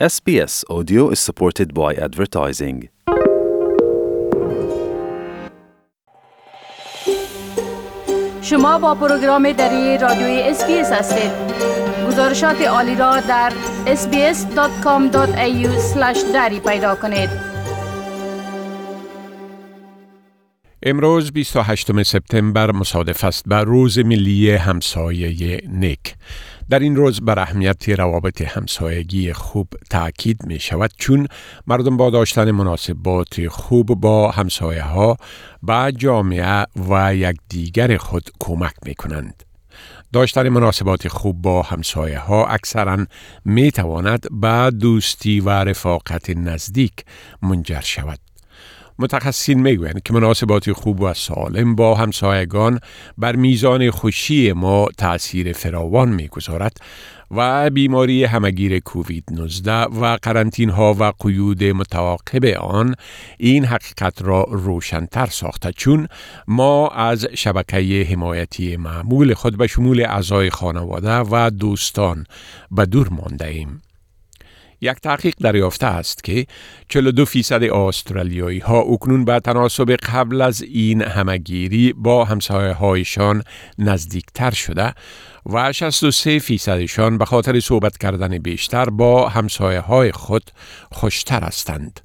SBS Audio is supported by advertising. شما با پروگرام دری رادیوی SBS هستید. گزارشات عالی را در sbs.com.au/dari پیدا کنید. امروز 28 سپتامبر مصادف است بر روز ملی همسایه نیک در این روز بر اهمیت روابط همسایگی خوب تاکید می شود چون مردم با داشتن مناسبات خوب با همسایه ها با جامعه و یک دیگر خود کمک می کنند. داشتن مناسبات خوب با همسایه ها اکثرا می تواند به دوستی و رفاقت نزدیک منجر شود. متخصصین می‌گویند که مناسبات خوب و سالم با همسایگان بر میزان خوشی ما تأثیر فراوان می‌گذارد و بیماری همگیر کووید 19 و قرنطین ها و قیود متواقب آن این حقیقت را روشنتر ساخته چون ما از شبکه حمایتی معمول خود به شمول اعضای خانواده و دوستان به دور مانده ایم. یک تحقیق دریافته است که 42 فیصد استرالیایی ها اکنون به تناسب قبل از این همگیری با همسایه هایشان نزدیکتر شده و 63 فیصدشان به خاطر صحبت کردن بیشتر با همسایه های خود خوشتر هستند.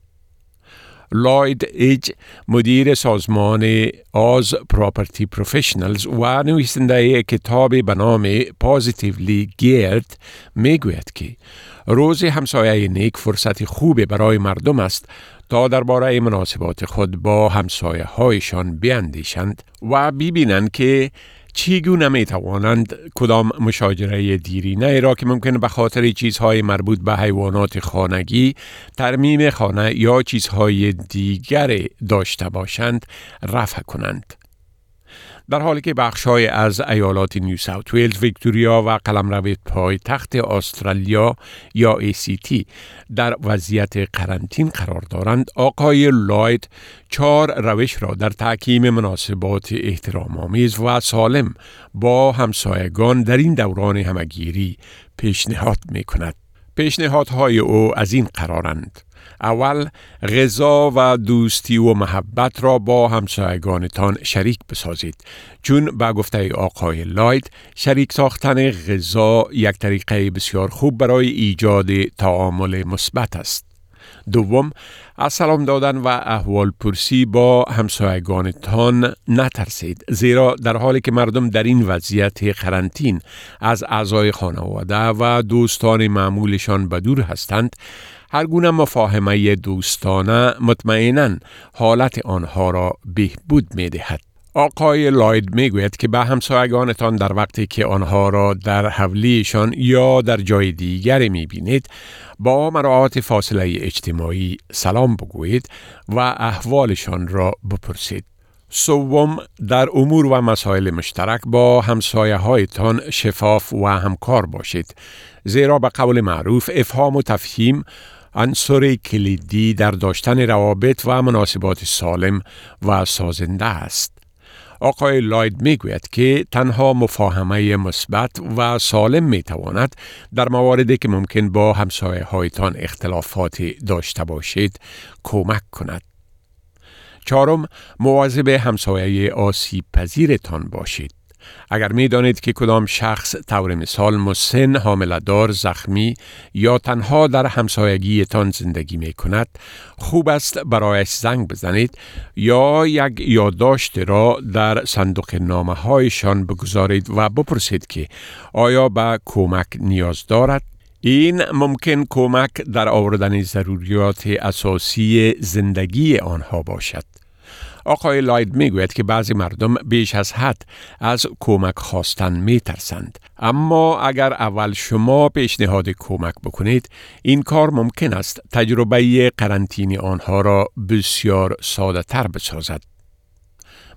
Lloyd Edge مدیر سازمان Aus Property Professionals و نویسنده کتاب به نام Positively Geared می‌گوید که روز همسایه نیک فرصتی خوبی برای مردم است تا درباره مناسبات خود با همسایه هایشان بیندیشند و ببینند که چگونه می توانند کدام مشاجره دیرینه را که ممکن به خاطر چیزهای مربوط به حیوانات خانگی، ترمیم خانه یا چیزهای دیگر داشته باشند رفع کنند. در حالی که بخشای از ایالات نیو ساوت ویلز، ویکتوریا و قلمرو پای تخت استرالیا یا ACT در وضعیت قرنطین قرار دارند، آقای لاید چهار روش را در تحکیم مناسبات احترام آمیز و سالم با همسایگان در این دوران همگیری پیشنهاد می کند. پیشنهادهای او از این قرارند. اول غذا و دوستی و محبت را با همسایگانتان شریک بسازید. چون به گفته آقای لاید شریک ساختن غذا یک طریقه بسیار خوب برای ایجاد تعامل مثبت است. دوم از سلام دادن و احوال پرسی با همسایگانتان نترسید زیرا در حالی که مردم در این وضعیت قرنطین از اعضای خانواده و دوستان معمولشان به دور هستند هر گونه مفاهمه دوستانه مطمئنا حالت آنها را بهبود می دهد. آقای لاید می گوید که به همسایگانتان در وقتی که آنها را در حولیشان یا در جای دیگری می بینید با مراعات فاصله اجتماعی سلام بگویید و احوالشان را بپرسید. سوم در امور و مسائل مشترک با همسایه هایتان شفاف و همکار باشید زیرا به قول معروف افهام و تفهیم عنصر کلیدی در داشتن روابط و مناسبات سالم و سازنده است. آقای لاید می گوید که تنها مفاهمه مثبت و سالم می تواند در مواردی که ممکن با همسایه هایتان اختلافات داشته باشید کمک کند. چهارم مواظب همسایه آسیب پذیرتان باشید. اگر می دانید که کدام شخص طور مثال مسن، حاملدار، زخمی یا تنها در همسایگیتان زندگی می کند، خوب است برایش زنگ بزنید یا یک یادداشت را در صندوق نامه هایشان بگذارید و بپرسید که آیا به کمک نیاز دارد؟ این ممکن کمک در آوردن ضروریات اساسی زندگی آنها باشد. آقای لاید می‌گوید که بعضی مردم بیش از حد از کمک خواستن میترسند. اما اگر اول شما پیشنهاد کمک بکنید این کار ممکن است تجربه قرنطینی آنها را بسیار ساده تر بسازد.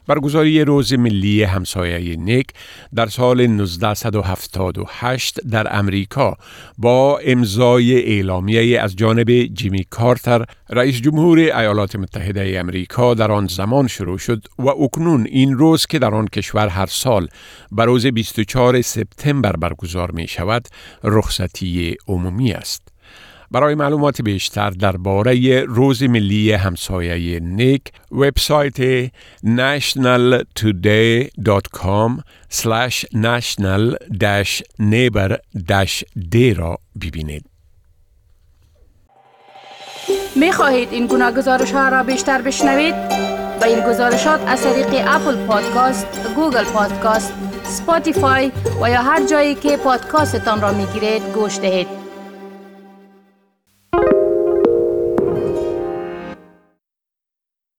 برگزاری روز ملی همسایه نیک در سال 1978 در امریکا با امضای اعلامیه از جانب جیمی کارتر رئیس جمهور ایالات متحده امریکا در آن زمان شروع شد و اکنون این روز که در آن کشور هر سال بر روز 24 سپتامبر برگزار می شود رخصتی عمومی است. برای معلومات بیشتر درباره روز ملی همسایه نیک وبسایت nationaltoday.com national-neighbor-day را ببینید. می خواهید این گونه گزارش ها را بیشتر بشنوید؟ با این گزارشات از طریق Apple Podcast، Google Podcast، Spotify و یا هر جایی که پادکاستتان را می گیرید گوش دهید.